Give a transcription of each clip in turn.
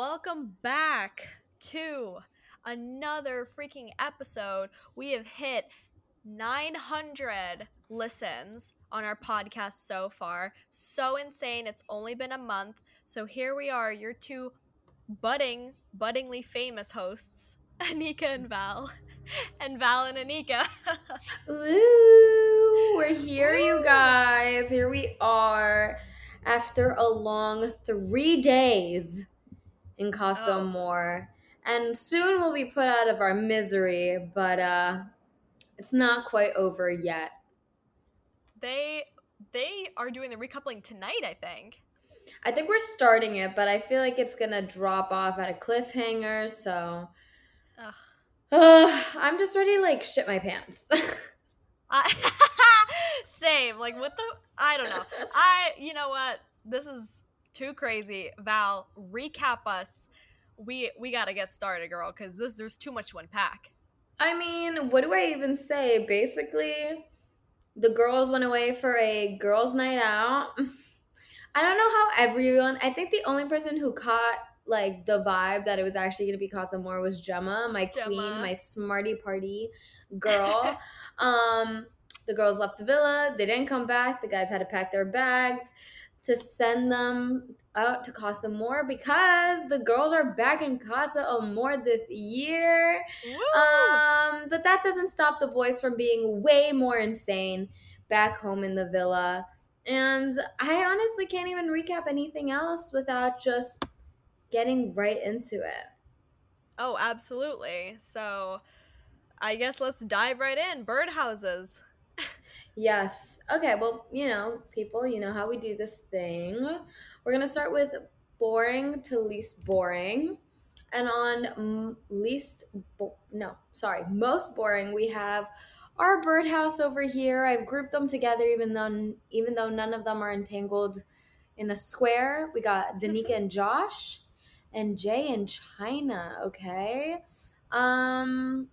Welcome back to another freaking episode. We have hit 900 listens on our podcast so far. So insane. It's only been a month. So here we are, your two budding, buddingly famous hosts, Anika and Val. And Val and Anika. Ooh, we're here, you guys. Here we are after a long three days in Casa Oh. Amor. And soon we'll be put out of our misery, but uh it's not quite over yet. they they are doing the recoupling tonight, I think. I think we're starting it, but I feel like it's gonna drop off at a cliffhanger, so Ugh. uh, I'm just ready to like shit my pants. I, same. Like what the I don't know. I you know what? This is too crazy. Val, recap us. We we gotta get started, girl, because this there's too much to unpack. I mean, what do I even say? Basically, the girls went away for a girls' night out. I don't know how everyone. I think the only person who caught like the vibe that it was actually going to be Casa Amor was Gemma, my queen, my smarty party girl. um, the girls left the villa. They didn't come back. The guys had to pack their bags to send them out to Casa Amor because the girls are back in Casa Amor this year. Um, but that doesn't stop the boys from being way more insane back home in the villa. And I honestly can't even recap anything else without just getting right into it. oh, absolutely. So I guess let's dive right in. Birdhouses. Yes. Okay, well, you know, people, you know how we do this thing. We're going to start with boring to least boring. And on least, bo- no, sorry, most boring, we have our birdhouse over here. I've grouped them together, even though even though none of them are entangled in a square. We got Danica and Josh, and Jay and Chyna. Okay, um,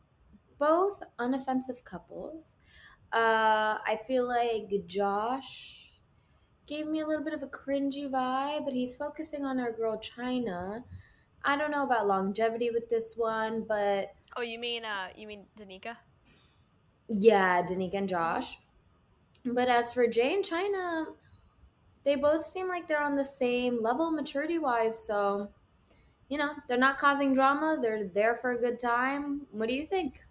both unoffensive couples. Uh, I feel like Josh gave me a little bit of a cringy vibe, but he's focusing on our girl Chyna. I don't know about longevity with this one, but Oh, you mean uh you mean Danica? yeah, Danica and Josh. But as for Jay and Chyna, they both seem like they're on the same level maturity wise, so you know, they're not causing drama, they're there for a good time. What do you think?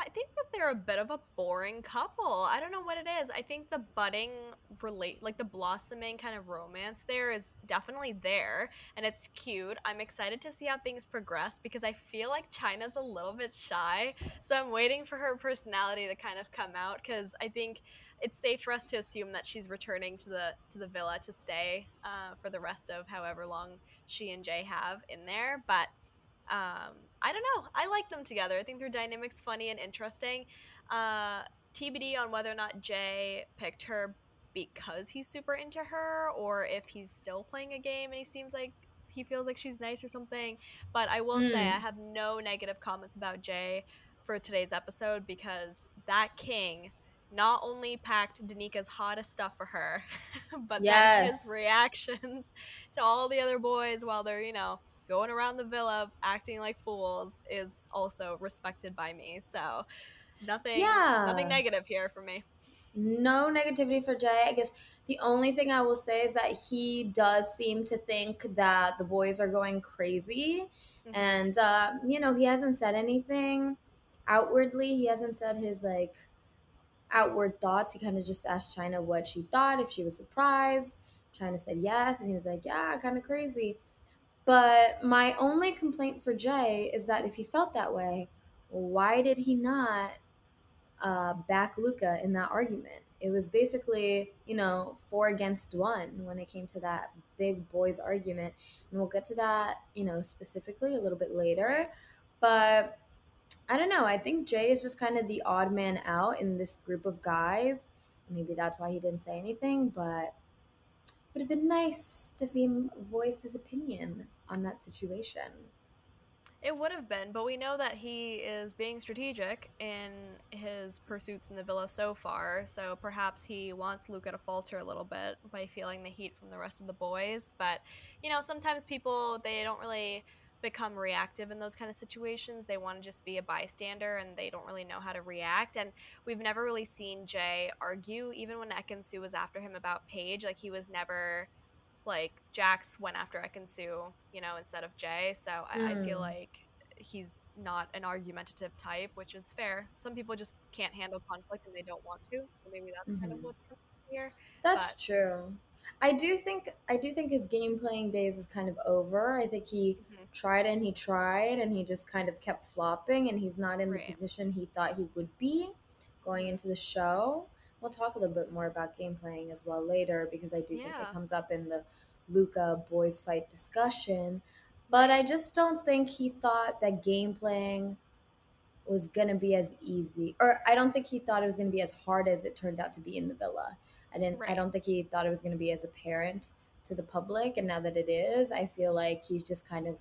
I think that they're a bit of a boring couple. I don't know what it is. I think the budding relate like the blossoming kind of romance there is definitely there and it's cute. I'm excited to see how things progress because I feel like Chyna's a little bit shy. So I'm waiting for her personality to kind of come out cuz I think it's safe for us to assume that she's returning to the to the villa to stay uh, for the rest of however long she and Jay have in there, but um, I don't know. I like them together. I think their dynamic's funny and interesting. Uh, TBD on whether or not Jay picked her because he's super into her or if he's still playing a game and he seems like he feels like she's nice or something. But I will say Mm. I have no negative comments about Jay for today's episode because that king not only packed Danica's hottest stuff for her, but then his reactions to all the other boys while they're, you know, going around the villa acting like fools is also respected by me. So nothing nothing negative here for me. No negativity for Jay. I guess the only thing I will say is that he does seem to think that the boys are going crazy. Mhm. And, uh, you know, he hasn't said anything outwardly. He hasn't said his, like, outward thoughts. He kind of just asked Chyna what she thought, if she was surprised. Chyna said yes. And he was like, yeah, kind of crazy. But my only complaint for Jay is that if he felt that way, why did he not uh, back Luca in that argument? it was basically, you know, four against one when it came to that big boys argument. And we'll get to that, you know, specifically a little bit later. But I don't know. I think Jay is just kind of the odd man out in this group of guys. Maybe that's why he didn't say anything, but would have been nice to see him voice his opinion on that situation. It would have been, but we know that he is being strategic in his pursuits in the villa so far. So perhaps he wants Luca to falter a little bit by feeling the heat from the rest of the boys. But you know, sometimes people they don't really become reactive in those kind of situations. They want to just be a bystander and they don't really know how to react. And we've never really seen Jay argue, even when Ekin-Su was after him about Paige. Like he was never like Jax went after Ekin-Su, you know, instead of Jay. So I, mm. I, feel hmm. like he's not an argumentative type, which is fair. Some people just can't handle conflict and they don't want to. So maybe that's mm-hmm. kind of mm-hmm. what's here. That's but, true. I do think I do think his game playing days is kind of over. I think he. Tried and he tried and he just kind of kept flopping and he's not in right. the position he thought he would be going into the show. We'll talk a little bit more about game playing as well later because I do yeah. think it comes up in the Luca boys fight discussion. But I just don't think he thought that game playing was gonna be as easy, or I don't think he thought it was gonna be as hard as it turned out to be in the villa. I didn't. Right. I don't think he thought it was gonna be as apparent to the public, and now that it is, I feel like he's just kind of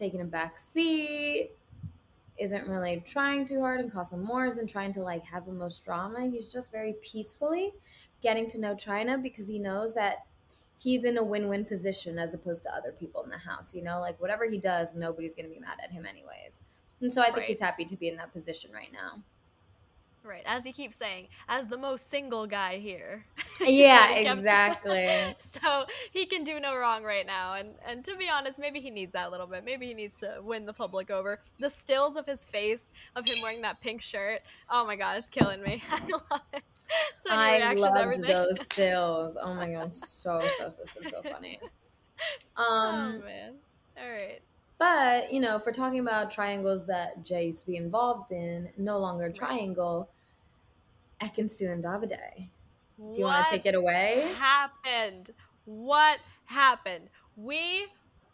taking a back seat isn't really trying too hard and Casa Amor isn't trying to like have the most drama. He's just very peacefully getting to know Chyna because he knows that he's in a win-win position as opposed to other people in the house. You know, like whatever he does, nobody's gonna be mad at him anyways. And so I think right. he's happy to be in that position right now. Right, as he keeps saying, as the most single guy here. Yeah, exactly. so he can do no wrong right now, and and to be honest, maybe he needs that a little bit. Maybe he needs to win the public over. The stills of his face of him wearing that pink shirt. Oh my god, it's killing me. I love it. So I loved those stills. Oh my god, so so so so so funny. Oh, um, oh man. All right. But, you know, if we're talking about triangles that Jay used to be involved in, no longer a triangle, Ekin-Su and Davide. Do you want to take it away? What happened? What happened? We,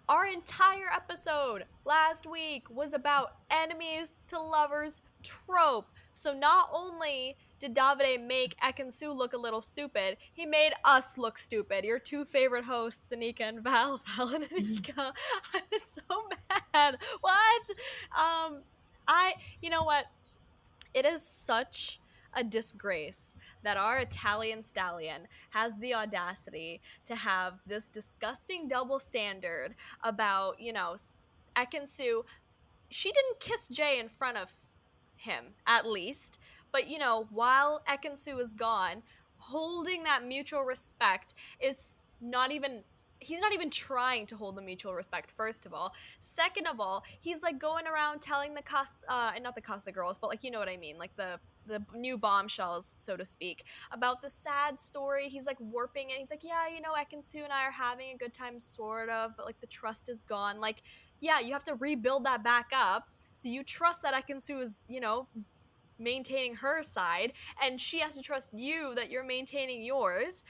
our entire episode last week was about enemies to lovers trope. So not only did Davide make Ekin-Su look a little stupid, he made us look stupid. Your two favorite hosts, Anika and Val, Val and Anika. I was so mad. What? Um, I, you know what? It is such a disgrace that our Italian stallion has the audacity to have this disgusting double standard about, you know, Ekin-Su. She didn't kiss Jay in front of him, at least. But you know, while Ekin-Su is gone, holding that mutual respect is not even he's not even trying to hold the mutual respect first of all. Second of all he's like going around telling the cost uh not the costa girls but like you know what i mean like the the new bombshells so to speak about the sad story. He's like warping it. He's like yeah you know Ekin-Su and i are having a good time sort of but like the trust is gone. Like yeah you have to rebuild that back up. So you trust that Ekin-Su is you know maintaining her side and she has to trust you that you're maintaining yours.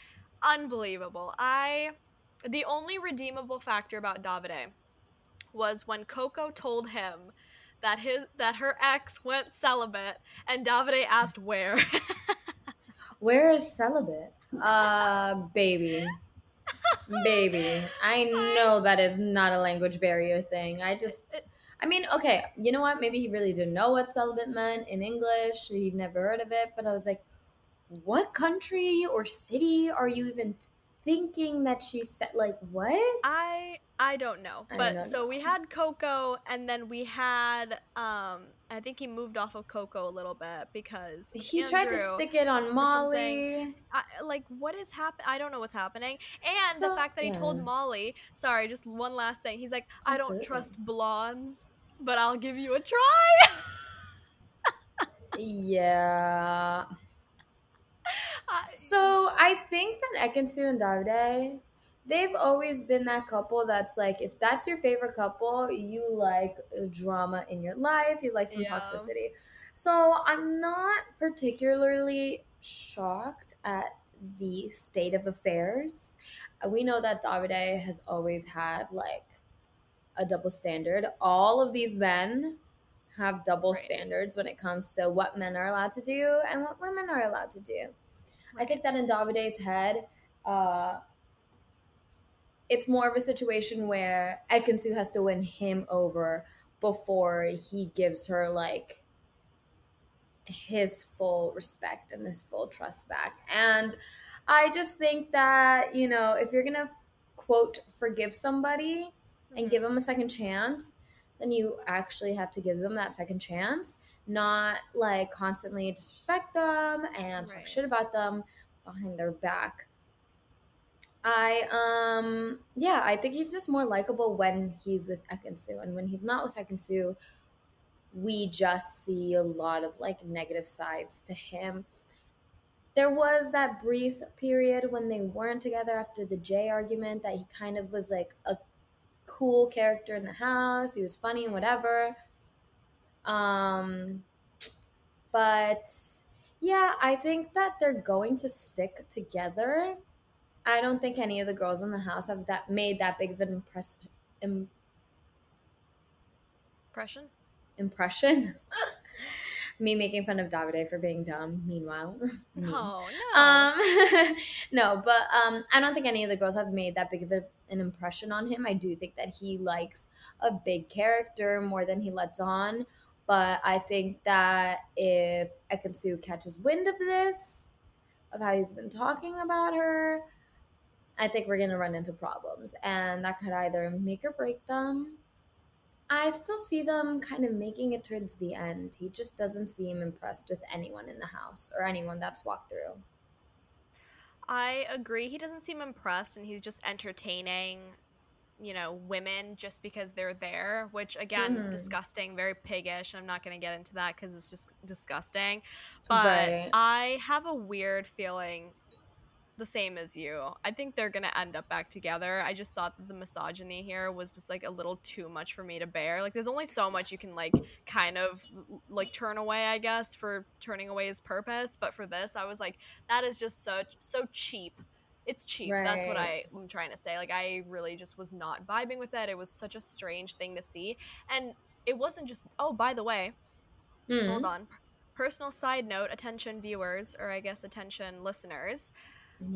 Unbelievable. I the only redeemable factor about Davide was when Coco told him that his that her ex went celibate and Davide asked where. where is celibate? Uh baby. baby. I know that is not a language barrier thing. I just it, I mean, okay, you know what? Maybe he really didn't know what celibate meant in English, or he'd never heard of it. But I was like, what country or city are you even thinking that she said? Like, what? I I don't know. I but don't so we had Coco, and then we had um. I think he moved off of Coco a little bit because he Andrew tried to stick it on Molly. I, like, what is happening? I don't know what's happening. And so, the fact that he told Molly, sorry, just one last thing. He's like, I Absolutely. don't trust blondes, but I'll give you a try. yeah. so I think that Ekin-Su and Davide they've always been that couple that's like if that's your favorite couple you like drama in your life you like some yeah. toxicity so i'm not particularly shocked at the state of affairs. Uh, We know that Davide has always had like a double standard. All of these men have double Right. standards when it comes to what men are allowed to do and what women are allowed to do. I think that in Davide's head, uh, it's more of a situation where Ekin-Su has to win him over before he gives her like his full respect and his full trust back. And I just think that, you know, if you're going to quote forgive somebody and Mhm. give them a second chance, then you actually have to give them that second chance, not like constantly disrespect them and talk shit about them behind their back. I um yeah, I think he's just more likable when he's with Ekin-Su and when he's not with Ekin-Su, we just see a lot of like negative sides to him. There was that brief period when they weren't together after the Jay argument that he kind of was like a cool character in the house. He was funny and whatever. Um but yeah, I think that they're going to stick together. I don't think any of the girls in the house have that made that big of an impress, im, Impression? impression. Me making fun of Davide for being dumb. Meanwhile, me. Oh no. Um, no, but um, I don't think any of the girls have made that big of a, an impression on him. I do think that he likes a big character more than he lets on. But I think that if Ekin-Su catches wind of this, of how he's been talking about her, I think we're gonna run into problems, and that could either make or break them. I still see them kind of making it towards the end. He just doesn't seem impressed with anyone in the house or anyone that's walked through. I agree. He doesn't seem impressed, and he's just entertaining, you know, women just because they're there. Which again, Mhm. disgusting, very piggish. I'm not going to get into that because it's just disgusting. But Right. I have a weird feeling, the same as you. I think they're going to end up back together. I just thought that the misogyny here was just like a little too much for me to bear. Like, there's only so much you can like kind of like turn away, I guess, for turning away his purpose. But for this, I was like that is just so so cheap it's cheap that's what I, i'm trying to say like i really just was not vibing with it it was such a strange thing to see and it wasn't just oh by the way Hmm. hold on personal side note attention viewers or i guess attention listeners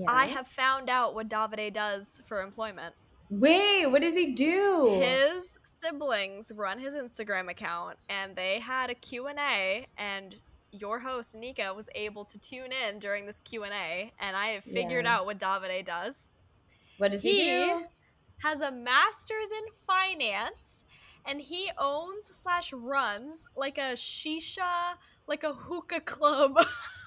i have found out what davide does for employment Wait, what does he do? his siblings run his instagram account and they had a q&a and your host nika was able to tune in during this q&a and i have figured Yeah. out what davide does what does he, he- do? has a master's in finance and he owns slash runs like a shisha like a hookah club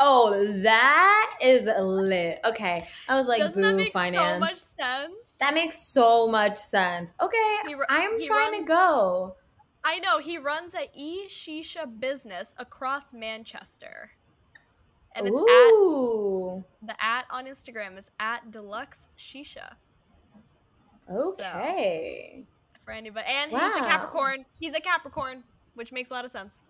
Oh, that is lit. Okay, I was like, doesn't that boo, make finance. so much sense That makes so much sense. Okay, ru- I'm trying runs- to go. i know he runs a e-shisha business across manchester and it's Ooh. at the at on instagram is at deluxe shisha Okay. for anybody and he's a capricorn he's a capricorn which makes a lot of sense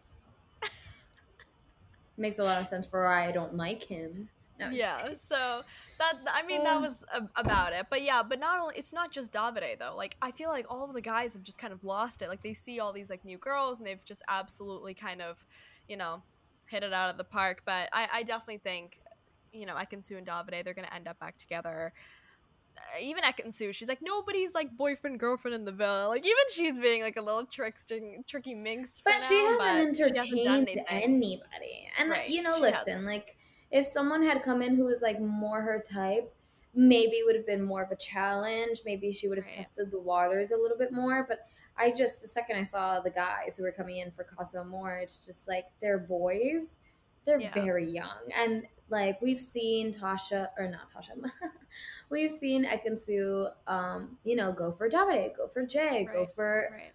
Makes a lot of sense for why I don't like him. No, yeah so that i mean that Um, was a- about it. But yeah but not only it's not just davide though. Like i feel like all of the guys have just kind of lost it. Like they see all these like new girls and they've just absolutely kind of you know hit it out of the park. But i i definitely think you know Ekin-Su and davide they're gonna end up back together even Ekin-Su, she's like nobody's like boyfriend girlfriend in the villa. Like even she's being like a little trickster, tricky minx. For But she hasn't but she hasn't entertained anybody. And Right, you know, she listen, like if someone had come in who was like more her type, maybe it would have been more of a challenge. Maybe she would have Right. tested the waters a little bit more. But I just the second I saw the guys who were coming in for Casa Amor, it's just like they're boys. They're Yeah. very young. And like we've seen Tasha or not Tasha, we've seen Ekin-Su um, you know, go for Davide, go for Jay, go for Right.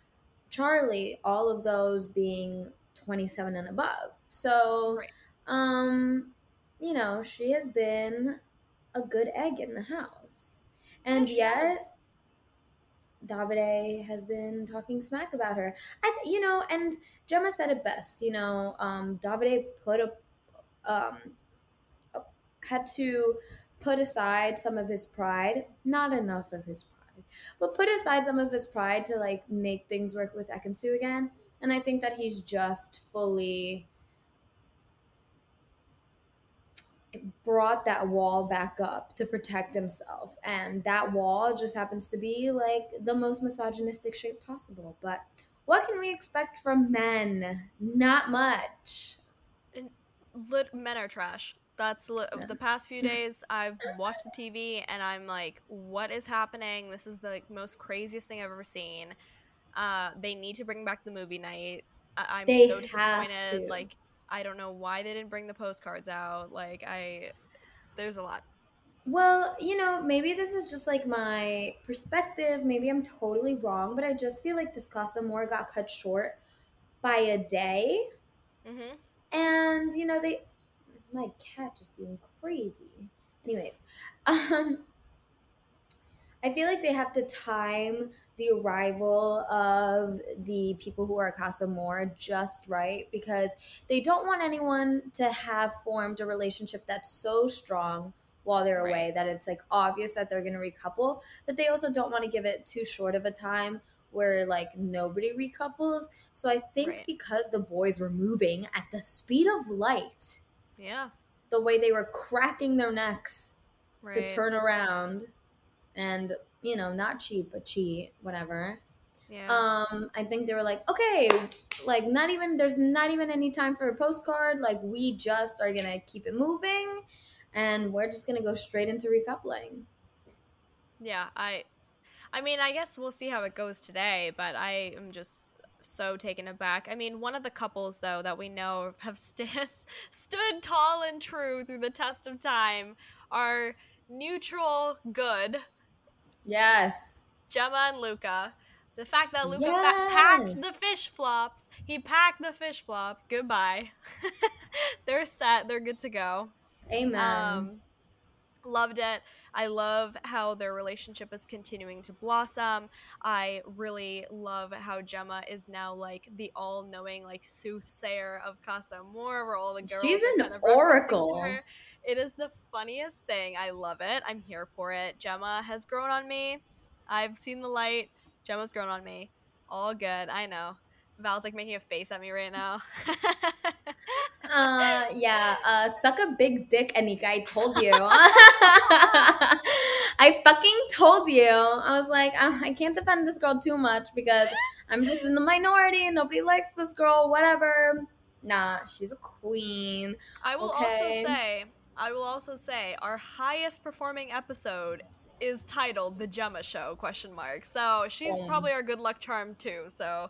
Charlie, all of those being 27 and above. So, Right. um, you know, she has been a good egg in the house. And yet, has. Davide has been talking smack about her. I, th- you know, and Gemma said it best. You know, um, Davide put a um, had to put aside some of his pride, not enough of his pride, but put aside some of his pride to like make things work with Ekin-Su again. And I think that he's just fully brought that wall back up to protect himself. And that wall just happens to be like the most misogynistic shape possible. But what can we expect from men? Not much. Men are trash. That's li- the past few days I've watched the TV and I'm like, what is happening? This is the like, most craziest thing I've ever seen. Uh, they need to bring back the movie night. I- I'm They so disappointed. Like, I don't know why they didn't bring the postcards out. Like, I there's a lot. Well, you know, maybe this is just like my perspective. Maybe I'm totally wrong, but I just feel like this Casa Amor got cut short by a day. hmm And, you know, they. My cat just being crazy. Anyways, um, I feel like they have to time the arrival of the people who are at Casa Amor just right because they don't want anyone to have formed a relationship that's so strong while they're Right. away that it's like obvious that they're going to recouple, but they also don't want to give it too short of a time where like nobody recouples. So I think Right. because the boys were moving at the speed of light, Yeah. the way they were cracking their necks Right. to turn around and you know not cheat but cheat whatever yeah. um i think they were like okay like not even there's not even any time for a postcard like we just are gonna keep it moving and we're just gonna go straight into recoupling Yeah, I I mean, I guess we'll see how it goes today, but I am just so taken aback. I mean, one of the couples though that we know have st- stood tall and true through the test of time are neutral good, yes Gemma and Luca. The fact that Luca fa- packed the fish flops, he packed the fish flops. Goodbye. they're set. They're good to go. amen Um, loved it. I love how their relationship is continuing to blossom. I really love how Gemma is now like the all-knowing like soothsayer of Casa Amor, where all the girls She's an kind of oracle. It is the funniest thing. I love it. I'm here for it. Gemma has grown on me. I've seen the light. Gemma's grown on me. All good. I know. Val's like making a face at me right now. uh yeah uh suck a big dick anika i told you i fucking told you i was like uh, i can't defend this girl too much because i'm just in the minority and nobody likes this girl whatever nah she's a queen I will also say, I will also say, our highest performing episode is titled "The Gemma Show?" Question mark. So she's Boom. probably our good luck charm too. So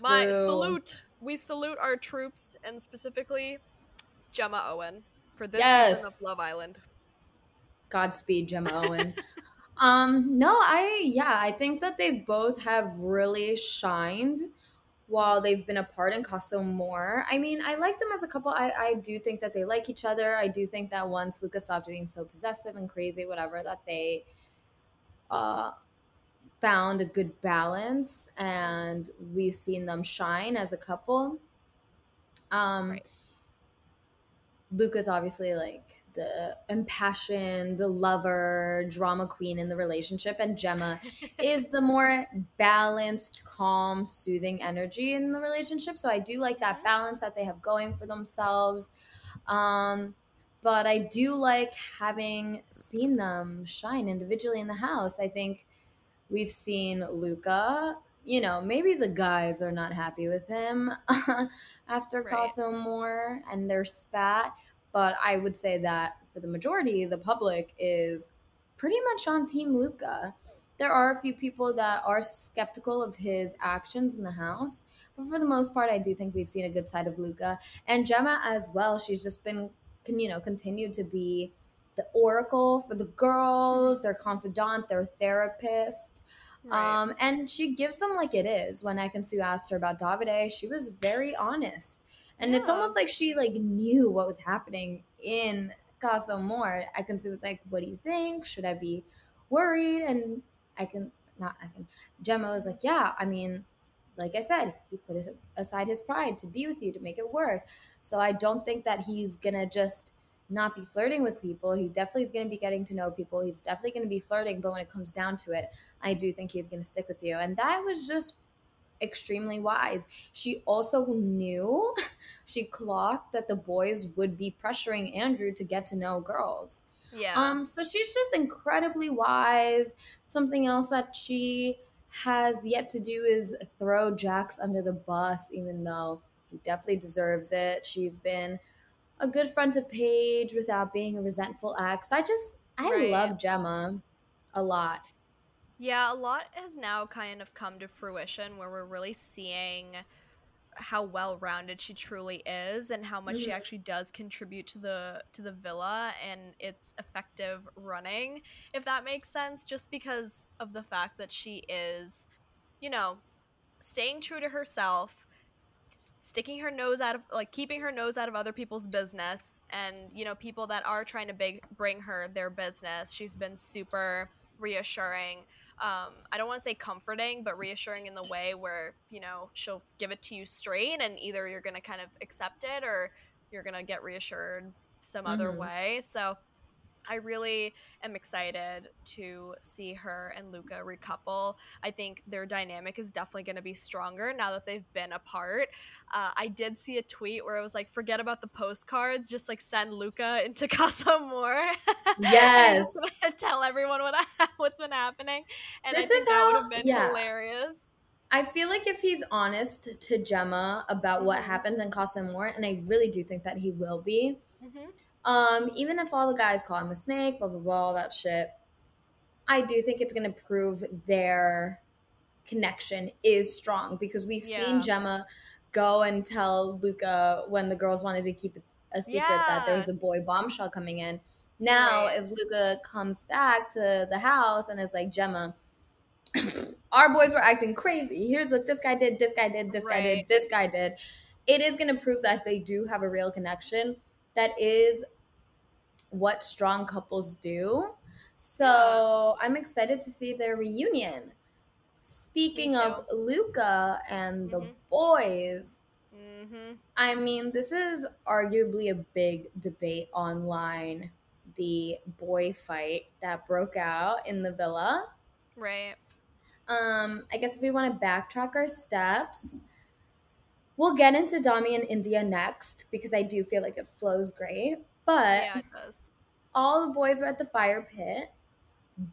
my salute. We salute our troops and specifically Gemma Owen for this season of Love Island. Godspeed, Gemma Owen. um, no, I yeah, I think that they both have really shined while they've been apart in Casa Amor. I mean, I like them as a couple. I, I do think that they like each other. I do think that once Lucas stopped being so possessive and crazy, whatever, that they uh found a good balance and we've seen them shine as a couple. Um Right. Luca's obviously like the impassioned the lover, drama queen in the relationship, and Gemma is the more balanced, calm, soothing energy in the relationship. So I do like that balance that they have going for themselves. Um, but I do like having seen them shine individually in the house. I think we've seen Luca. You know, maybe the guys are not happy with him after Right. Casa Amor and their spat, but I would say that for the majority, the public is pretty much on Team Luca. There are a few people that are skeptical of his actions in the house, but for the most part, I do think we've seen a good side of Luca and Gemma as well. She's just been, can you know, continued to be the oracle for the girls, their confidant, their therapist. Right. Um, and she gives them like it is. When Ekin-Su asked her about Davide, she was very honest. And it's almost like she like knew what was happening in Casa Amor. Ekin-Su was like, What do you think? Should I be worried? And I can not I can Gemma was like, Yeah, I mean, like I said, he put aside his pride to be with you, to make it work. So I don't think that he's gonna just not be flirting with people. He definitely is gonna be getting to know people. He's definitely gonna be flirting, but when it comes down to it, I do think he's gonna stick with you. And that was just extremely wise. She also knew, she clocked that the boys would be pressuring Andrew to get to know girls. Yeah. Um, so she's just incredibly wise. Something else that she has yet to do is throw Jax under the bus, even though he definitely deserves it. She's been a good friend to Paige without being a resentful ex. I just, I Right. love Gemma a lot. Yeah, a lot has now kind of come to fruition where we're really seeing how well-rounded she truly is and how much she Mhm. actually does contribute to the to the villa and its effective running if that makes sense just because of the fact that she is you know staying true to herself sticking her nose out of like keeping her nose out of other people's business and you know people that are trying to big, bring her their business she's been super reassuring um, I don't want to say comforting, but reassuring in the way where, you know, she'll give it to you straight and either you're going to kind of accept it or you're going to get reassured some other Mhm. way. So I really am excited to see her and Luca recouple. I think their dynamic is definitely going to be stronger now that they've been apart. Uh, I did see a tweet where it was like, forget about the postcards, just like send Luca into Casa Amor. Yes. tell everyone what what's been happening. And I This think is that would how- have been yeah. hilarious. I feel like if he's honest to Gemma about what Mhm. happens in Casa Amor, and I really do think that he will be, hmm Um, even if all the guys call him a snake, blah blah blah, all that shit, I do think it's gonna prove their connection is strong because we've Yeah. seen Gemma go and tell Luca when the girls wanted to keep a secret that there was a boy bombshell coming in. Now, Right. if Luca comes back to the house and is like, Gemma, our boys were acting crazy. Here's what this guy did, this guy did, this guy did, this guy did. It is going to prove that they do have a real connection. That is what strong couples do. So I'm excited to see their reunion. Speaking of Luca and the Mhm. boys, hmm I mean, this is arguably a big debate online. The boy fight that broke out in the villa. Right. Um, I guess if we want to backtrack our steps, we'll get into Dami and Indiyah next because I do feel like it flows great. But yeah, all the boys were at the fire pit.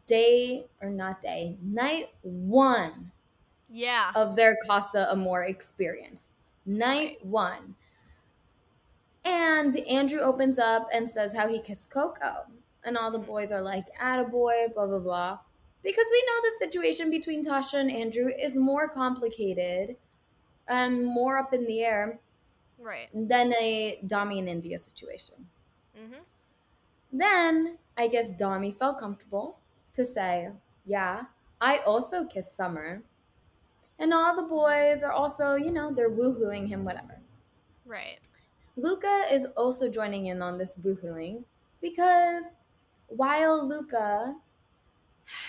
Day or not day, night one Yeah. of their Casa Amor experience. Night one. And Andrew opens up and says how he kissed Coco. And all the boys are like, attaboy, blah, blah, blah. Because we know the situation between Tasha and Andrew is more complicated and more up in the air Right. than a Dami and Indiyah situation. Hmm Then I guess Dami felt comfortable to say, Yeah, I also kissed Summer. And all the boys are also, you know, they're woohooing him, whatever. Right. Luca is also joining in on this woohooing because while Luca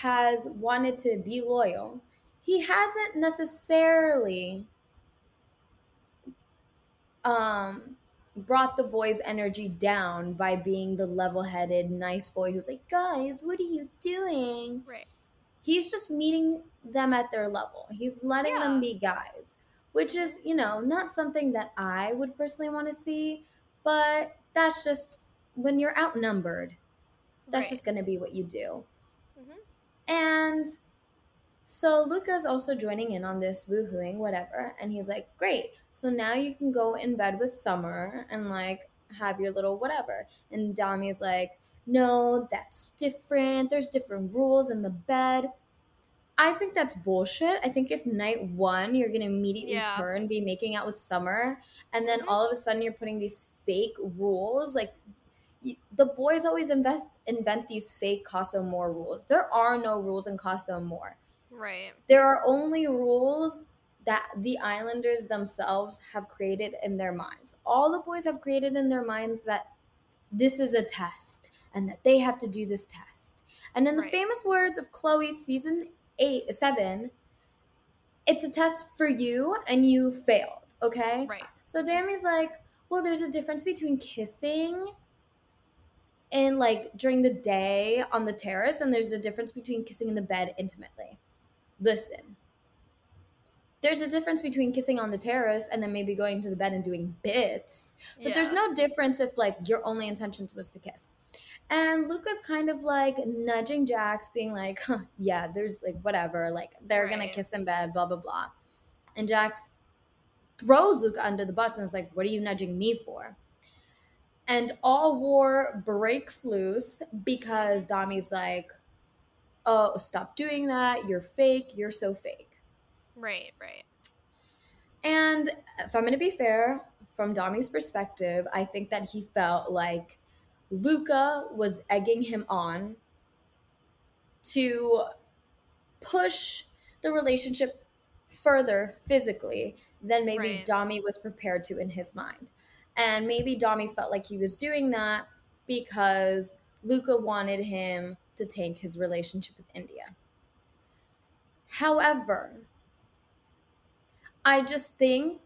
has wanted to be loyal, he hasn't necessarily um brought the boys' energy down by being the level-headed nice boy who's like, "Guys, what are you doing?" Right. He's just meeting them at their level. He's letting Yeah. them be guys, which is, you know, not something that I would personally want to see, but that's just when you're outnumbered. That's right. just going to be what you do. Mhm. And so Luca's also joining in on this woohooing, whatever. And he's like, Great. So now you can go in bed with Summer and like have your little whatever. And Dami's like, No, that's different. There's different rules in the bed. I think that's bullshit. I think if night one you're gonna immediately Yeah. turn, be making out with Summer, and then Mhm. all of a sudden you're putting these fake rules, like the boys always invest invent these fake Casa Amor rules. There are no rules in Casa Amor. Right. There are only rules that the Islanders themselves have created in their minds. All the boys have created in their minds that this is a test and that they have to do this test. And in the Right. famous words of Chloe, season eight, seven, it's a test for you and you failed, okay? Right. So Dami's like, well, there's a difference between kissing and like during the day on the terrace and there's a difference between kissing in the bed intimately. Listen. There's a difference between kissing on the terrace and then maybe going to the bed and doing bits. But there's no difference if like your only intentions was to kiss. And Luca's kind of like nudging Jax, being like, huh, yeah, there's like whatever, like they're gonna kiss in bed, blah blah blah. And Jax throws Luca under the bus and is like, What are you nudging me for? And all war breaks loose because Dami's like, Oh, stop doing that. You're fake. You're so fake. Right, right. And if I'm going to be fair, from Dami's perspective, I think that he felt like Luca was egging him on to push the relationship further physically than maybe Right. Dami was prepared to in his mind. And maybe Dami felt like he was doing that because Luca wanted him to tank his relationship with Indiyah. However, I just think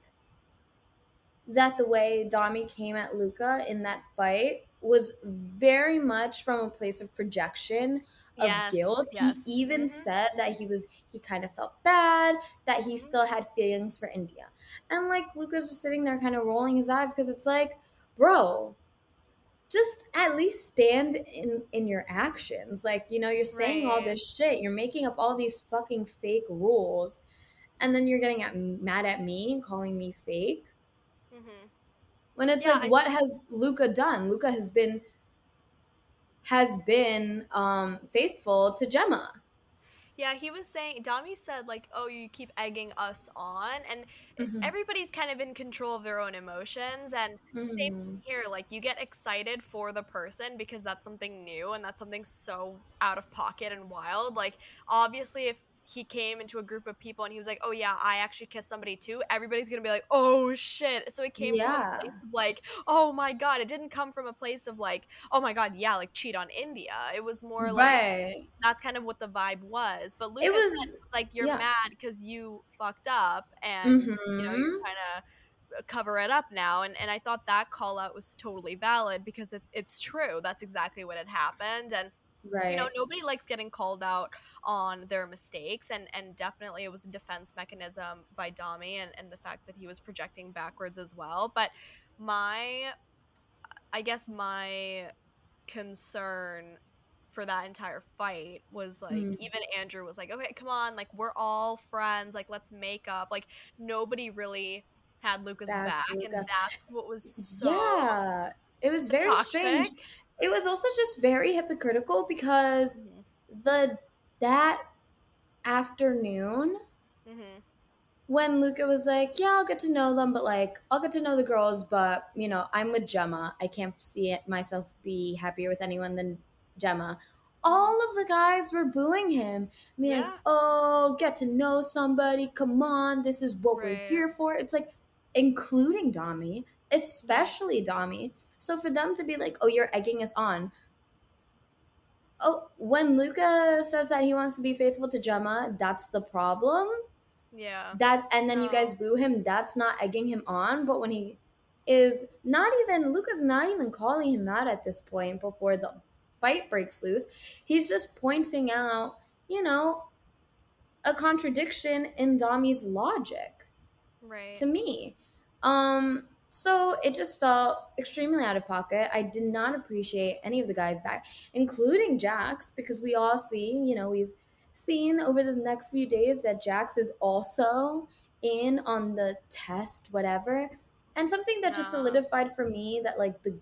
that the way Dami came at Luca in that fight was very much from a place of projection of Yes, guilt. yes. He even Mhm. said that he was he kind of felt bad, that he still had feelings for Indiyah. And like Luca's just sitting there kind of rolling his eyes because it's like, bro, just at least stand in in your actions. Like, you know, you're saying all this shit, you're making up all these fucking fake rules, and then you're getting at, mad at me and calling me fake. hmm When it's Yeah, like, I- what has Luca done? Luca has been has been um faithful to Gemma. Yeah, he was saying, Dami said, like, oh, you keep egging us on. And Mhm. everybody's kind of in control of their own emotions. And same Mhm. here, like, you get excited for the person because that's something new and that's something so out of pocket and wild. Like, obviously, if he came into a group of people and he was like, oh, yeah, I actually kissed somebody too, everybody's gonna be like, oh, shit. So it came Yeah. from a place of, like, oh my God. It didn't come from a place of, like, oh my God, yeah, like, cheat on Indiyah. It was more like, Right. that's kind of what the vibe was. But Lucas It said was- was like you're yeah. mad because you fucked up and you know you're Mhm. trying to cover it up now. And and I thought that call out was totally valid because it, it's true. That's exactly what had happened. And Right. you know nobody likes getting called out on their mistakes and and definitely it was a defense mechanism by Dami and and the fact that he was projecting backwards as well. But my I guess my concern for that entire fight was like Mm. even Andrew was like, "Okay, come on, like we're all friends, like let's make up." Like nobody really had Luca's Back back, Luca. and that's what was so yeah. It was very toxic. strange. It was also just very hypocritical because Mhm, the that afternoon mhm. when Luca was like, "Yeah, I'll get to know them, but like, I'll get to know the girls, but you know, I'm with Gemma. I can't see it myself be happier with anyone than Gemma." All of the guys were booing him, being like, "Oh, get to know somebody. Come on, this is what we're here for." It's like, including Dami, especially Dami. So for them to be like, "Oh, you're egging us on," oh, when Luca says that he wants to be faithful to Gemma, that's the problem Yeah. that and then you guys No. boo him that's not egging him on but when he is not even luca's not even calling him out at this point before the fight breaks loose he's just pointing out you know a contradiction in dami's logic Right. to me um so it just felt extremely out of pocket. I did not appreciate any of the guys back including jax because we all see you know we've seen over the next few days that jax is also in on the test whatever. And something that just solidified for me that like the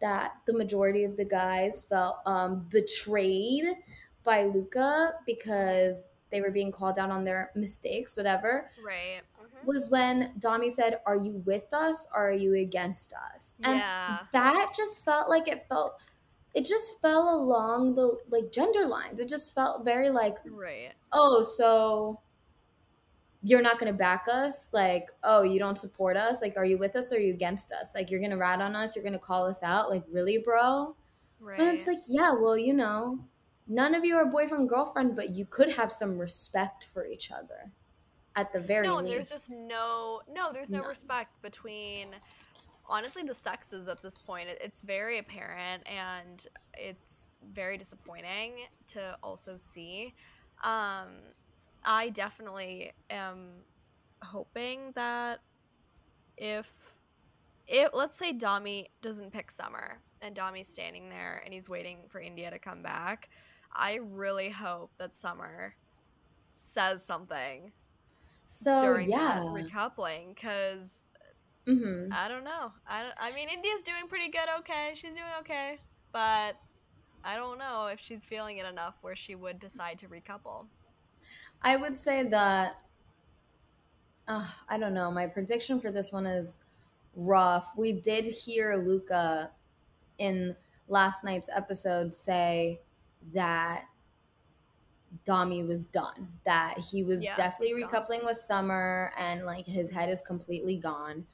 that the majority of the guys felt um betrayed by luca because they were being called out on their mistakes whatever. Right. Mhm. was when Dami said, Are you with us or are you against us? And Yeah. that just felt like it felt it just fell along the like gender lines. It just felt very like, Right. oh, so you're not gonna back us? Like, oh, you don't support us? Like, are you with us or are you against us? Like you're gonna rat on us, you're gonna call us out? Like, really, bro? Right. And it's like, yeah, well, you know, none of you are boyfriend girlfriend, but you could have some respect for each other. At the very no, least. there's just no no, there's no None. respect between honestly the sexes at this point. It- It's very apparent and it's very disappointing to also see. Um, I definitely am hoping that if if let's say Dami doesn't pick Summer and Dami's standing there and he's waiting for Indiyah to come back, I really hope that Summer says something so yeah. recoupling because hmm I don't know. I, don't- I mean, Indiyah's doing pretty good. Okay, she's doing okay, but I don't know if she's feeling it enough where she would decide to recouple. I would say that uh, I don't know. My prediction for this one is rough. We did hear Luca in last night's episode say that Dami was done, that he was Yeah, definitely recoupling with Summer and like his head is completely gone.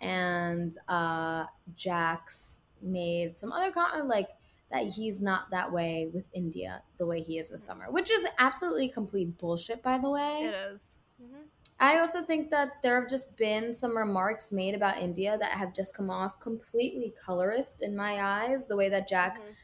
And uh Jax made some other comment like that he's not that way with Indiyah the way he is with Summer, which is absolutely complete bullshit, by the way. It is. Mm-hmm. I also think that there have just been some remarks made about Indiyah that have just come off completely colorist in my eyes. The way that Jack Mhm.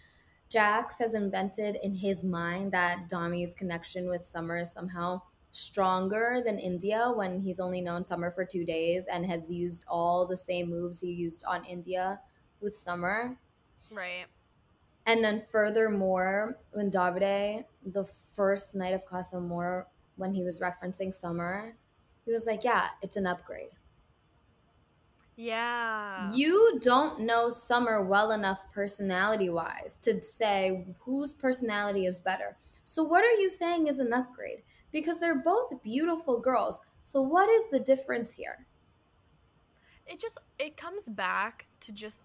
Jax has invented in his mind that Dami's connection with Summer is somehow stronger than Indiyah when he's only known Summer for two days and has used all the same moves he used on Indiyah with Summer. Right. And then furthermore, when Davide, the first night of Casa Amor, when he was referencing Summer, he was like, Yeah, it's an upgrade. Yeah. You don't know Summer well enough personality wise to say whose personality is better. So, what are you saying is an upgrade? Because they're both beautiful girls. So, what is the difference here? it just it comes back to just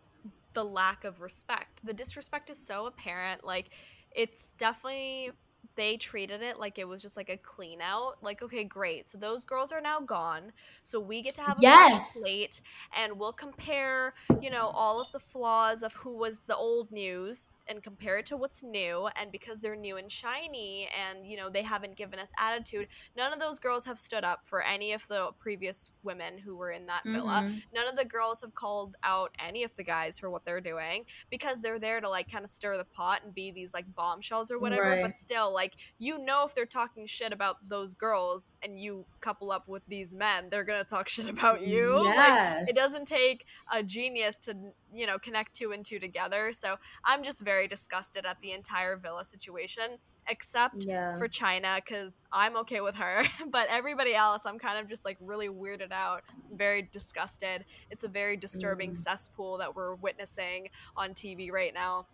the lack of respect. The disrespect is so apparent. Like it's definitely they treated it like it was just like a clean out. Like okay, great. So those girls are now gone. So we get to have a Yes. fresh slate and we'll compare, you know, all of the flaws of who was the old news and compare it to what's new and because they're new and shiny and you know they haven't given us attitude none of those girls have stood up for any of the previous women who were in that villa Mhm. none of the girls have called out any of the guys for what they're doing because they're there to like kind of stir the pot and be these like bombshells or whatever Right. but still like you know if they're talking shit about those girls and you couple up with these men they're gonna talk shit about you like Yes. it doesn't take a genius to you know connect two and two together so i'm just very disgusted at the entire villa situation except Yeah. for Chyna because i'm okay with her but everybody else i'm kind of just like really weirded out very disgusted it's a very disturbing Mm. cesspool that we're witnessing on tv right now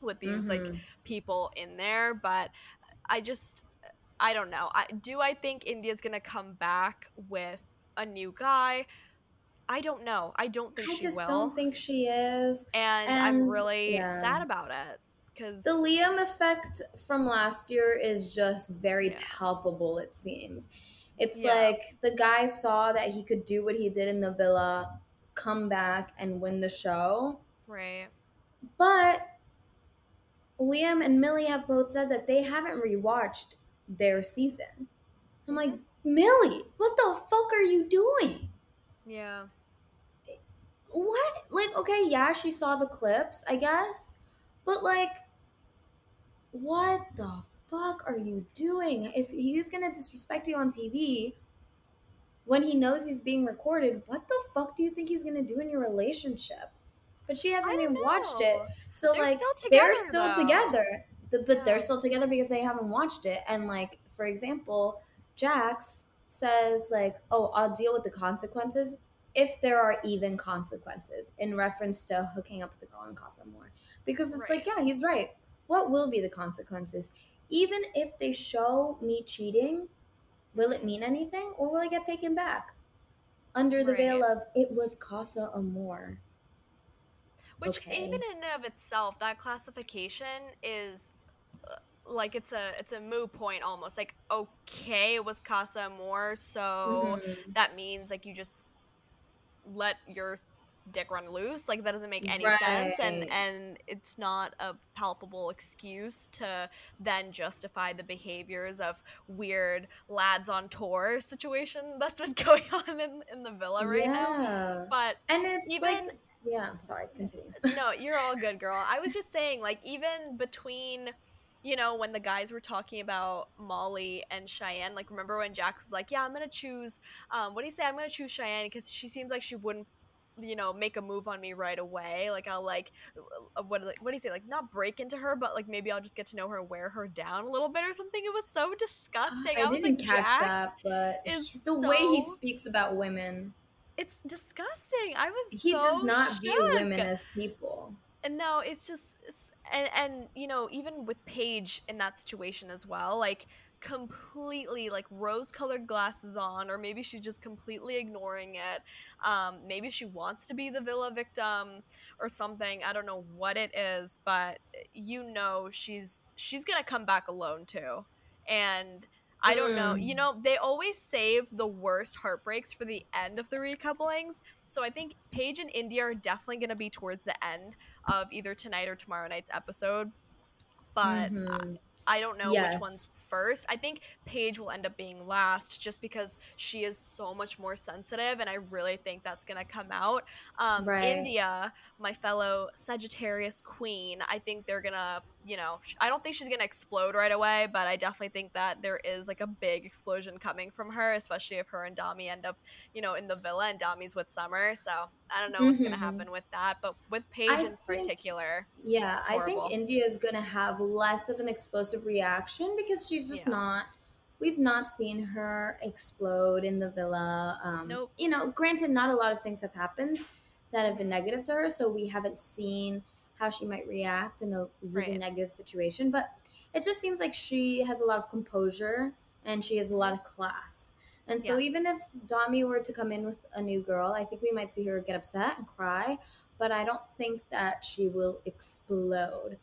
with these like Mhm. people in there but i just i don't know I, do i think Indiyah's gonna come back with a new guy i don't know i don't think I she will. I just don't think she is. and, i'm really yeah. sad about it because The Liam effect from last year is just very Yeah. palpable, it seems. It's Yeah. like the guy saw that he could do what he did in the villa, come back and win the show. right But Liam and Millie have both said that they haven't rewatched their season. I'm like, mm-hmm. Millie, what the fuck are you doing? Yeah What? Like, okay, yeah, she saw the clips, I guess. But like, what the fuck are you doing? If he's gonna disrespect you on TV when he knows he's being recorded, what the fuck do you think he's gonna do in your relationship? But she hasn't even watched it. So They're like still they're still though. together. The- but they're still together because they haven't watched it. And like, for example, Jax says like, "Oh, I'll deal with the consequences if there are even consequences," in reference to hooking up with the girl in Casa Amor. Because it's like, yeah, he's right. What will be the consequences? Even if they show me cheating, will it mean anything, or will I get taken back under the veil of it was Casa Amor? which Okay. even in and of itself that classification is like it's a it's a moo point almost like okay it was Casa Amor so Mhm. that means like you just let your dick run loose like that doesn't make any right. sense and and it's not a palpable excuse to then justify the behaviors of weird lads on tour situation that's been going on in, in the villa right yeah. now but and it's even like, yeah i'm sorry continue no you're all good girl i was just saying like even between you know, when the guys were talking about Molly and Cheyenne, like remember when Jax was like, "Yeah, I'm gonna choose." Um, what do you say? I'm gonna choose Cheyenne because she seems like she wouldn't you know make a move on me right away like i'll like uh, what what do you say like not break into her but like maybe i'll just get to know her wear her down a little bit or something it was so disgusting i, I didn't like, catch Jax that but the so, way he speaks about women it's disgusting i was he so does not shook. view women as people and no, it's just it's, and and you know even with paige in that situation as well like completely like rose colored glasses on or maybe she's just completely ignoring it um, maybe she wants to be the villa victim or something i don't know what it is but you know she's she's gonna come back alone too and I don't know. You mm. know, they always save the worst heartbreaks for the end of the recouplings. So I think Paige and Indiyah are definitely going to be towards the end of either tonight or tomorrow night's episode. But mm-hmm. I don't know yes. which one's first. I think Paige will end up being last just because she is so much more sensitive, and I really think that's gonna come out. Um, right. Indiyah, my fellow Sagittarius queen, I think they're gonna you know, I don't think she's gonna explode right away, but I definitely think that there is like a big explosion coming from her, especially if her and Dami end up, you know, in the villa and Dami's with Summer. So I don't know what's mm-hmm. gonna happen with that, but with Paige I in think, particular, yeah, horrible. I think Indiyah is gonna have less of an explosive reaction because she's just yeah. not. We've not seen her explode in the villa. Um, nope. You know, granted, not a lot of things have happened that have been negative to her, so we haven't seen how she might react in a really right. negative situation. But it just seems like she has a lot of composure and she has a lot of class. And so yes. even if Dami were to come in with a new girl, I think we might see her get upset and cry, but I don't think that she will explode.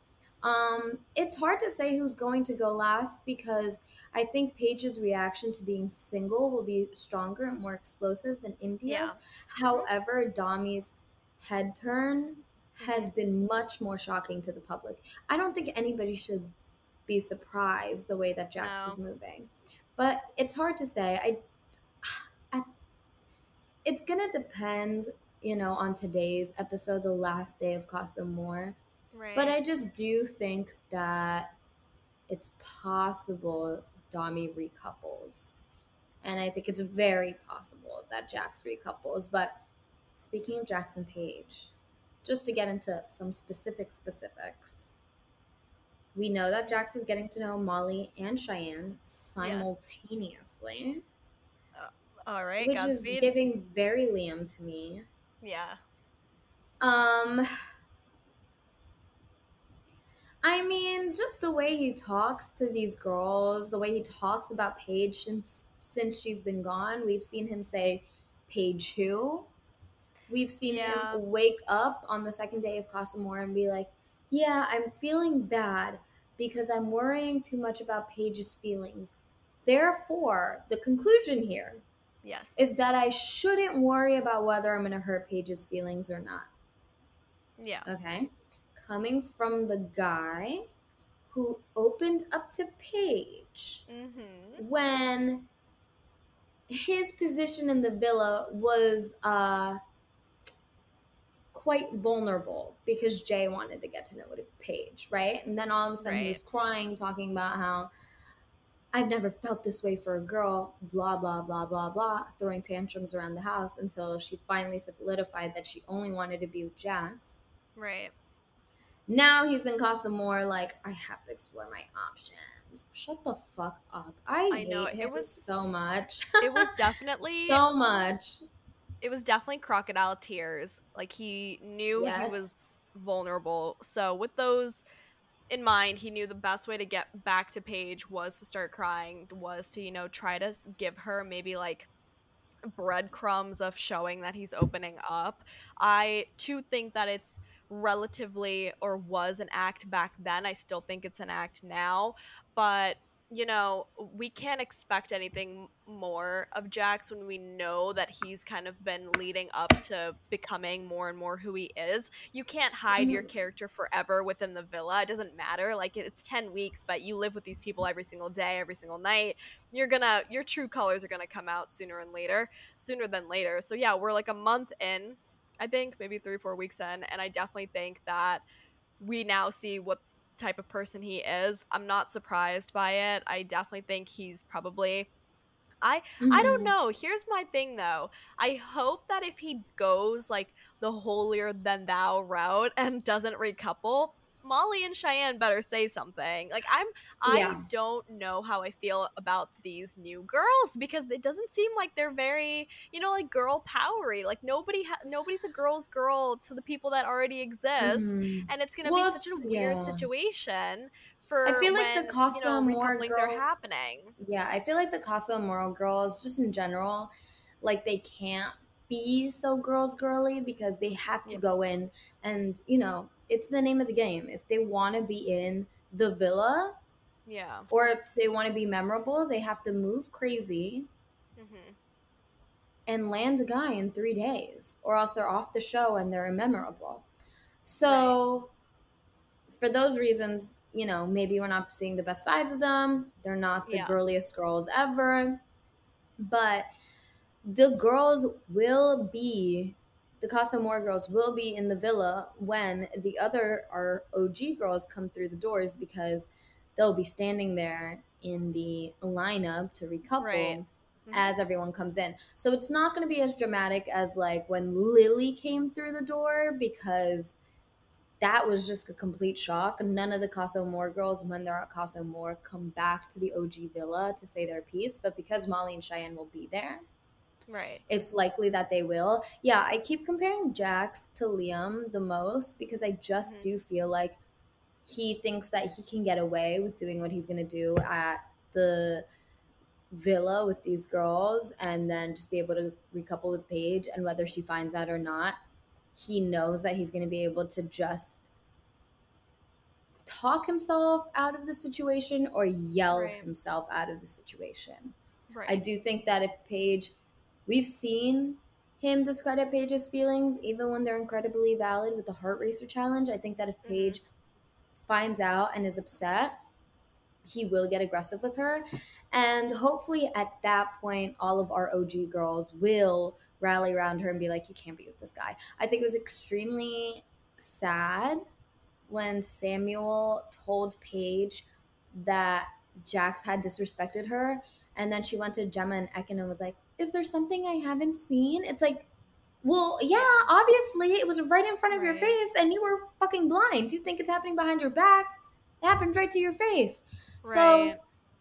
Um, it's hard to say who's going to go last because I think Paige's reaction to being single will be stronger and more explosive than Indiyah's. Yeah. However, Dami's head turn has mm-hmm. been much more shocking to the public. I don't think anybody should be surprised the way that Jax no. is moving. But it's hard to say. I, I it's gonna depend, you know, on today's episode, the last day of Casa Amor. Right. But I just do think that it's possible Dami recouples. And I think it's very possible that Jax recouples. But speaking of Jackson Paige, just to get into some specific specifics. We know that Jax is getting to know Molly and Cheyenne simultaneously. Yes. Uh, all right, which Godspeed. is giving very Liam to me. Yeah. Um. I mean, just the way he talks to these girls, the way he talks about Paige since since she's been gone. We've seen him say Paige who We've seen yeah. him wake up on the second day of Casa Amor and be like, Yeah, I'm feeling bad because I'm worrying too much about Paige's feelings. Therefore, the conclusion here yes is that I shouldn't worry about whether I'm going to hurt Paige's feelings or not. Yeah. Okay. Coming from the guy who opened up to Paige mm-hmm. when his position in the villa was uh quite vulnerable because Jay wanted to get to know Paige, right? And then all of a sudden right. he was crying, talking about how I've never felt this way for a girl, blah, blah, blah, blah, blah, throwing tantrums around the house until she finally solidified that she only wanted to be with Jax. Right. Now he's in Casa Amor like, I have to explore my options. Shut the fuck up. I, I know it was so much. it was definitely so much it was definitely crocodile tears. Like he knew yes. he was vulnerable. So with those in mind, he knew the best way to get back to Paige was to start crying, was to, you know, try to give her maybe like breadcrumbs of showing that he's opening up. I too think that it's relatively or was an act back then. I still think it's an act now, but you know, we can't expect anything more of Jax when we know that he's kind of been leading up to becoming more and more who he is. You can't hide your Mhm. character forever within the villa. It doesn't matter. Like it's 10 weeks, but you live with these people every single day, every single night. You're going to your true colors are going to come out sooner and later, sooner than later. So yeah, we're like a month in, I think, maybe 3 4 weeks in, and I definitely think that we now see what type of person he is. I'm not surprised by it. I definitely think he's probably I I don't Mhm. know. Here's my thing though. I hope that if he goes like the holier than thou route and doesn't recouple, Molly and Cheyenne better say something. Like I'm I Yeah. don't know how I feel about these new girls because it doesn't seem like they're very, you know, like girl powery. Like nobody ha- nobody's a girl's girl to the people that already exist Mhm. and it's going to Well, be such a weird yeah. situation for I feel like the Casa you know, Amor recouplings are happening. Yeah, I feel like the Casa Amor girls, just in general, like they can't be so girls girly because they have to go in and you know it's the name of the game. If they want to be in the villa Yeah. or if they want to be memorable, they have to move crazy Mhm. and land a guy in three days, or else they're off the show and they're immemorable. So, for those reasons, you know, maybe we're not seeing the best sides of them. They're not the Yeah. girliest girls ever, but the girls will be. The Casa Amor girls will be in the villa when the other our OG girls come through the doors because they'll be standing there in the lineup to recouple Right. As mm-hmm. everyone comes in. So it's not going to be as dramatic as like when Lillie came through the door because that was just a complete shock. None of the Casa Amor girls, when they're at Casa Amor, come back to the OG villa to say their piece. But because Molly and Cheyenne will be there, Right. it's likely that they will. Yeah, I keep comparing Jax to Liam the most because I just Mhm. do feel like he thinks that he can get away with doing what he's going to do at the villa with these girls and then just be able to recouple with Paige and whether she finds out or not, he knows that he's going to be able to just talk himself out of the situation or yell Right. himself out of the situation. Right. I do think that if Paige, we've seen him discredit Paige's feelings, even when they're incredibly valid with the heart racer challenge. I think that if Mhm. Paige finds out and is upset, he will get aggressive with her. And hopefully at that point, all of our OG girls will rally around her and be like, you can't be with this guy. I think it was extremely sad when Samuel told Paige that Jax had disrespected her. And then she went to Gemma and Ekin and was like, Is there something I haven't seen? It's like, well, yeah, obviously it was right in front of your face and you were fucking blind. Do you think it's happening behind your back? It happened right to your face. So,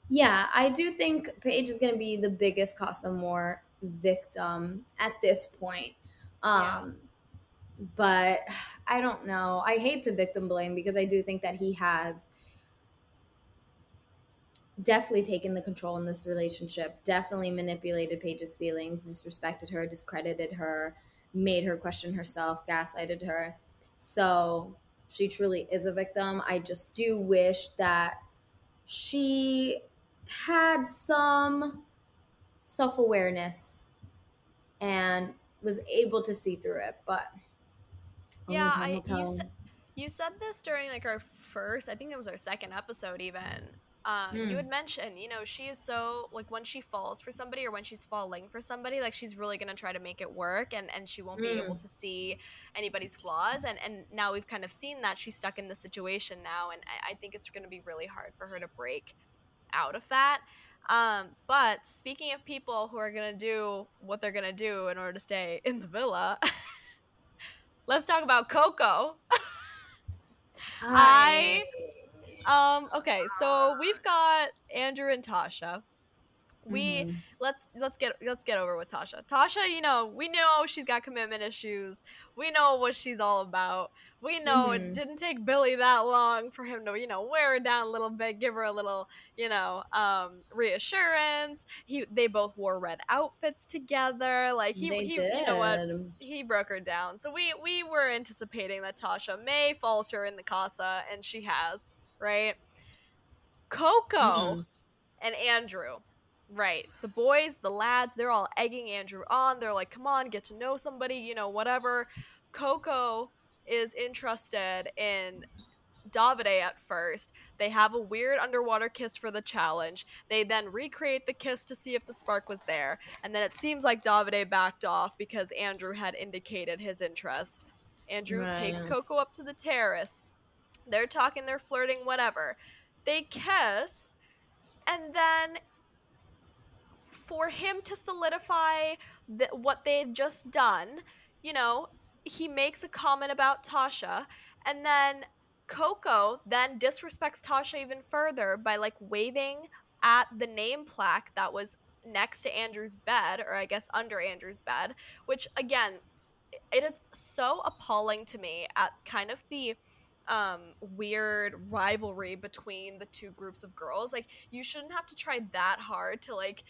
yeah, I do think Paige is going to be the biggest Casa Amor victim at this point. Um, But I don't know. I hate to victim blame because I do think that he has definitely taken the control in this relationship, definitely manipulated Paige's feelings, disrespected her, discredited her, made her question herself, gaslighted her. So she truly is a victim. I just do wish that she had some self awareness and was able to see through it, but Yeah, I- you You said this during like our first, I think it was our second episode even. Um, Mm. You had mentioned, you know, she is so like when she falls for somebody or when she's falling for somebody, like she's really gonna try to make it work, and and she won't be able Mm. to see anybody's flaws. And and now we've kind of seen that she's stuck in the situation now, and I, I think it's gonna be really hard for her to break out of that. Um, but speaking of people who are gonna do what they're gonna do in order to stay in the villa, let's talk about Coco. I- Um, okay, so we've got Andrew and Tasha. We Mhm. let's let's get let's get over with Tasha. Tasha, you know, we know she's got commitment issues. We know what she's all about. We know Mhm. it didn't take Billy that long for him to, you know, wear her down a little bit, give her a little, you know, um, reassurance. He they both wore red outfits together. Like he, they he did. you know what? he broke her down. So we we were anticipating that Tasha may falter in the casa, and she has, right? Coco, Mm-mm. and Andrew. Right. The boys, the lads, they're all egging Andrew on. They're like, come on, get to know somebody, you know, whatever. Coco is interested in Davide at first. They have a weird underwater kiss for the challenge. They then recreate the kiss to see if the spark was there. And then it seems like Davide backed off because Andrew had indicated his interest. Andrew right. takes Coco up to the terrace. They're talking, they're flirting, whatever. They kiss, and then for him to solidify that what they had just done, you know, he makes a comment about Tasha, and then Coco then disrespects Tasha even further by like waving at the name plaque that was next to Andrew's bed, or I guess under Andrew's bed, which again, it is so appalling to me at kind of the um, weird rivalry between the two groups of girls. Like, you shouldn't have to try that hard to, like,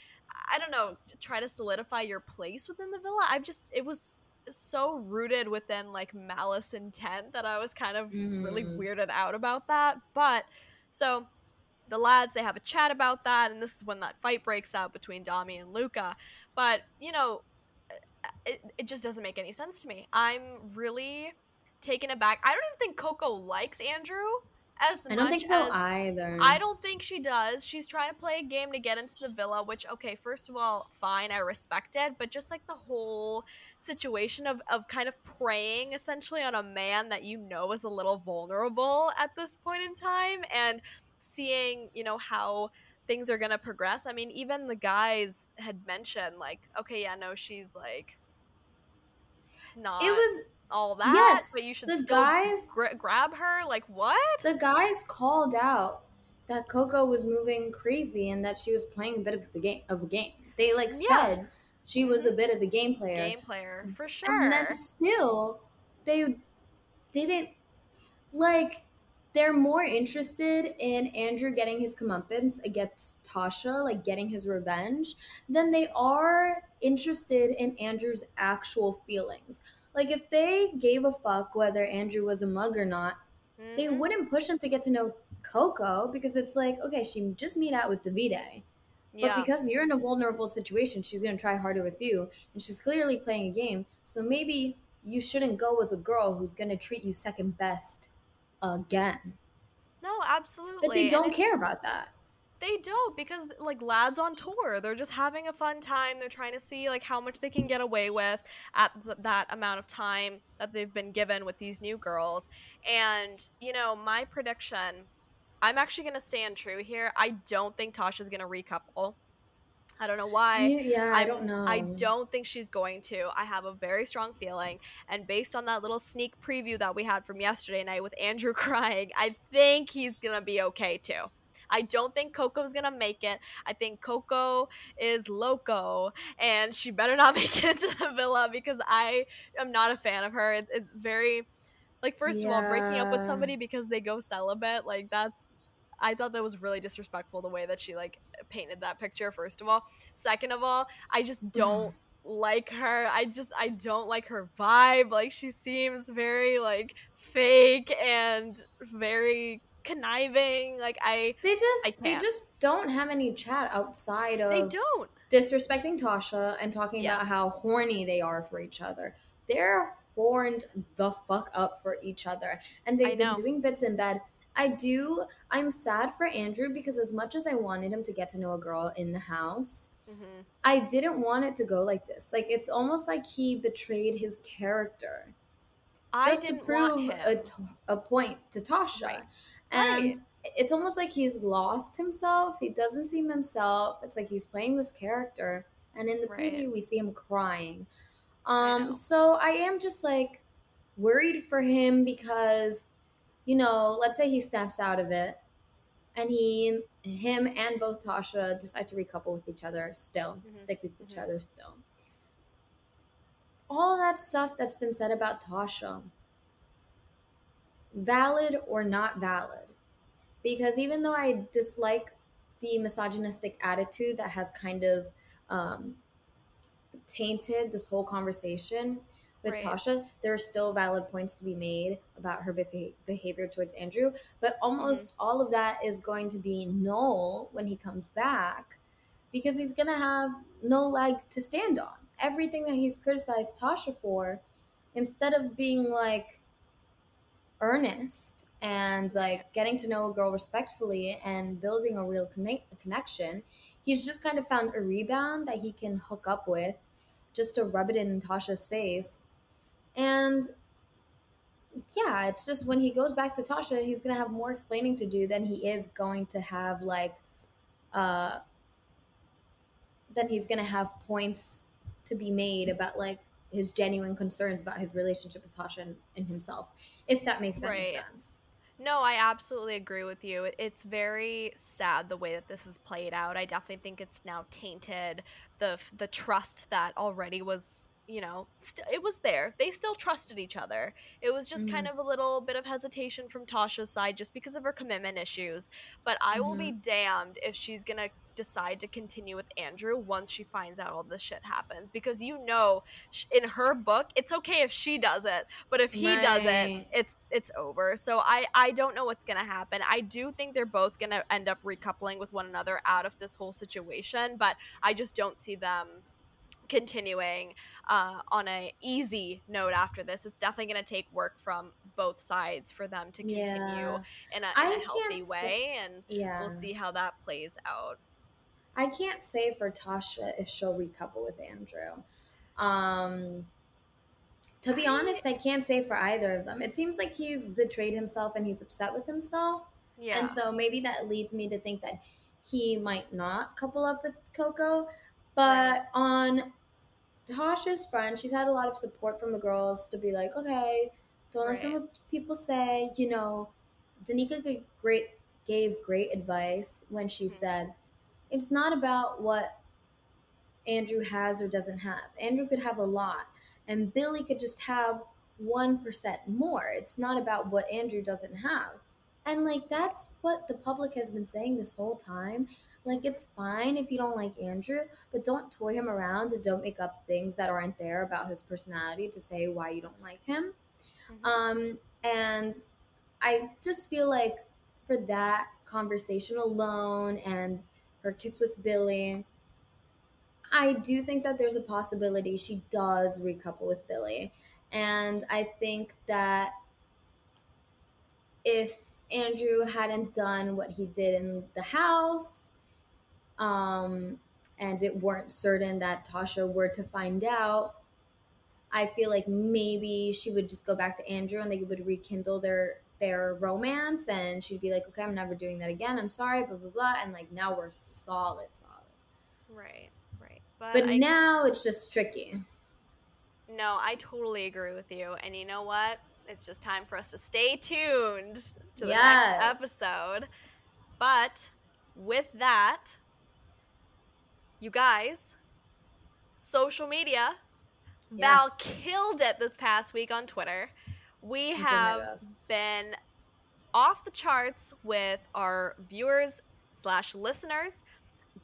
I don't know, to try to solidify your place within the villa. I've just, it was so rooted within, like, malice intent that I was kind of mm. really weirded out about that. But, so the lads, they have a chat about that, and this is when that fight breaks out between Dami and Luca. But, you know, it, it just doesn't make any sense to me. I'm really taken aback. I don't even think Coco likes Andrew as much as I. I don't think so either. I don't think she does. She's trying to play a game to get into the villa, which okay, first of all, fine, I respect it, but just like the whole situation of of kind of preying essentially on a man that you know is a little vulnerable at this point in time and seeing, you know, how things are going to progress. I mean, even the guys had mentioned like, okay, yeah, no, she's like not It was all that, yes, but you should the guys gra- grab her. Like what? The guys called out that Coco was moving crazy and that she was playing a bit of the game of a game. They like yeah. said she was a mm-hmm. bit of the game player. Game player for sure. And then still, they didn't like. They're more interested in Andrew getting his comeuppance against Tasha, like getting his revenge, than they are interested in Andrew's actual feelings. Like if they gave a fuck whether Andrew was a mug or not, mm-hmm. they wouldn't push him to get to know Coco because it's like, okay, she just meet out with Davide. Yeah. But because you're in a vulnerable situation, she's gonna try harder with you, and she's clearly playing a game. So maybe you shouldn't go with a girl who's gonna treat you second best again. No, absolutely. But they don't care just, about that. They don't because like lads on tour, they're just having a fun time. They're trying to see like how much they can get away with at th- that amount of time that they've been given with these new girls. And you know, my prediction, I'm actually going to stand true here. I don't think Tasha's going to recouple. I don't know why. Yeah, I, I don't know. I don't think she's going to. I have a very strong feeling. And based on that little sneak preview that we had from yesterday night with Andrew crying, I think he's going to be okay too. I don't think Coco's gonna make it. I think Coco is loco, and she better not make it into the villa because I am not a fan of her. It, it's very like first yeah. of all, breaking up with somebody because they go celibate, like that's I thought that was really disrespectful the way that she like painted that picture first of all. Second of all, I just don't like her. I just I don't like her vibe. Like she seems very like fake and very conniving. Like I They just I they just don't have any chat outside of They don't. Disrespecting Tasha and talking yes. about how horny they are for each other. They're horned the fuck up for each other. And they've been doing bits in bed. I do I'm sad for Andrew because as much as I wanted him to get to know a girl in the house, mm-hmm. I didn't want it to go like this. Like it's almost like he betrayed his character. I just to prove a, a point to Tasha. Right. And right. it's almost like he's lost himself. He doesn't seem himself. It's like he's playing this character. And in the right. preview, we see him crying. Um, I so I am just like worried for him because, you know, let's say he snaps out of it and he him and both Tasha decide to recouple with each other still, mm-hmm. stick with each mm-hmm. other still. All that stuff that's been said about Tasha, valid or not valid. Because even though I dislike the misogynistic attitude that has kind of um, tainted this whole conversation, with Right. Tasha, there are still valid points to be made about her beha- behavior towards Andrew. But almost all of that is going to be null when he comes back because he's going to have no leg to stand on. Everything that he's criticized Tasha for, instead of being like earnest and like getting to know a girl respectfully and building a real conne- connection, he's just kind of found a rebound that he can hook up with just to rub it in Tasha's face. And yeah, it's just when he goes back to Tasha, he's gonna have more explaining to do than he is going to have like uh then he's gonna have points to be made about like his genuine concerns about his relationship with Tasha and, and himself, if that makes any Right. sense. No, I absolutely agree with you. It's very sad the way that this is played out. I definitely think it's now tainted the the trust that already was, you know, st- it was there. They still trusted each other. It was just kind mm-hmm. of a little bit of hesitation from Tasha's side just because of her commitment issues. But I will be mm-hmm. damned if she's going to decide to continue with Andrew once she finds out all this shit happens because you know sh- in her book it's okay if she does it, but if he does it, it's it's over. So I I don't know what's gonna happen. I do think they're both gonna end up recoupling with one another out of this whole situation, but I just don't see them continuing uh, on a easy note after this. It's definitely gonna take work from both sides for them to continue Yeah. in a, in a healthy can't say- way, and Yeah. we'll see how that plays out. I can't say for Tasha if she'll recouple with Andrew. Um, to be I- honest, I can't say for either of them. It seems like he's betrayed himself and he's upset with himself. Yeah. And so maybe that leads me to think that he might not couple up with Coco. But Right. on Tasha's friend, she's had a lot of support from the girls to be like, okay, don't listen to what people say. You know, Danica gave great gave great advice when she Mhm. said, it's not about what Andrew has or doesn't have. Andrew could have a lot, and Billy could just have 1% more. It's not about what Andrew doesn't have. And like that's what the public has been saying this whole time. Like it's fine if you don't like Andrew, but don't toy him around and don't make up things that aren't there about his personality to say why you don't like him. Mhm. Um, and I just feel like for that conversation alone and her kiss with Billy, I do think that there's a possibility she does recouple with Billy. And I think that if Andrew hadn't done what he did in the house, um, and it weren't certain that Tasha were to find out, I feel like maybe she would just go back to Andrew and they would rekindle their their romance and she'd be like, Okay, I'm never doing that again. I'm sorry, blah blah blah. And like now we're solid, solid. right, right. But, But I, now it's just tricky. no, I totally agree with you. And you know what? It's just time for us to stay tuned to the Yes. next episode. But with that, you guys, social media. Val killed it this past week on Twitter. We have been off the charts with our viewers slash listeners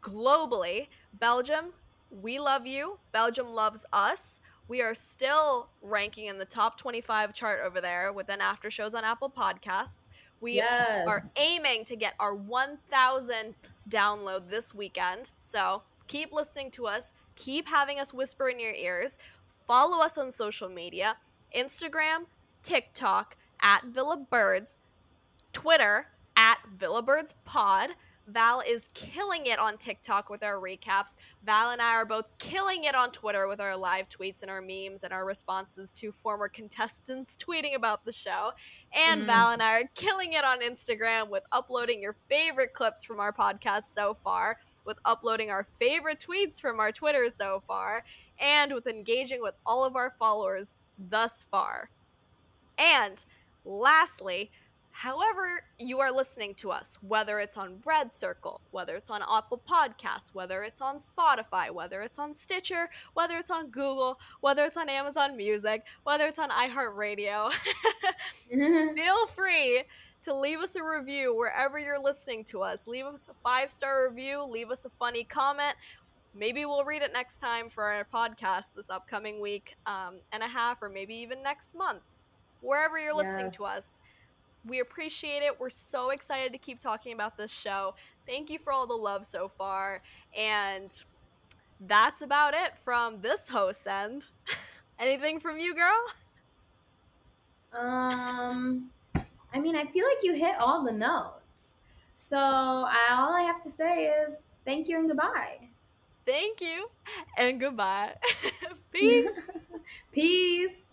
globally. Belgium, we love you. Belgium loves us. We are still ranking in the top 25 chart over there within after shows on Apple Podcasts. We yes. are aiming to get our 1000th download this weekend. So keep listening to us. Keep having us whisper in your ears. Follow us on social media Instagram, TikTok at Villa Birds, Twitter at Villa Birds Pod. Val is killing it on TikTok with our recaps. Val and I are both killing it on Twitter with our live tweets and our memes and our responses to former contestants tweeting about the show. And Mm. Val and I are killing it on Instagram with uploading your favorite clips from our podcast so far, with uploading our favorite tweets from our Twitter so far, and with engaging with all of our followers thus far. And lastly, however you are listening to us, whether it's on Red Circle, whether it's on Apple Podcasts, whether it's on Spotify, whether it's on Stitcher, whether it's on Google, whether it's on Amazon Music, whether it's on iHeartRadio, feel free to leave us a review wherever you're listening to us. Leave us a five star review, leave us a funny comment. maybe we'll read it next time for our podcast this upcoming week um, and a half, or maybe even next month, wherever you're listening yes. to us. We appreciate it. We're so excited to keep talking about this show. Thank you for all the love so far. And that's about it from this host end. Anything from you, girl? Um, I mean, I feel like you hit all the notes. So I, all I have to say is thank you and goodbye. Thank you and goodbye. Peace. Peace.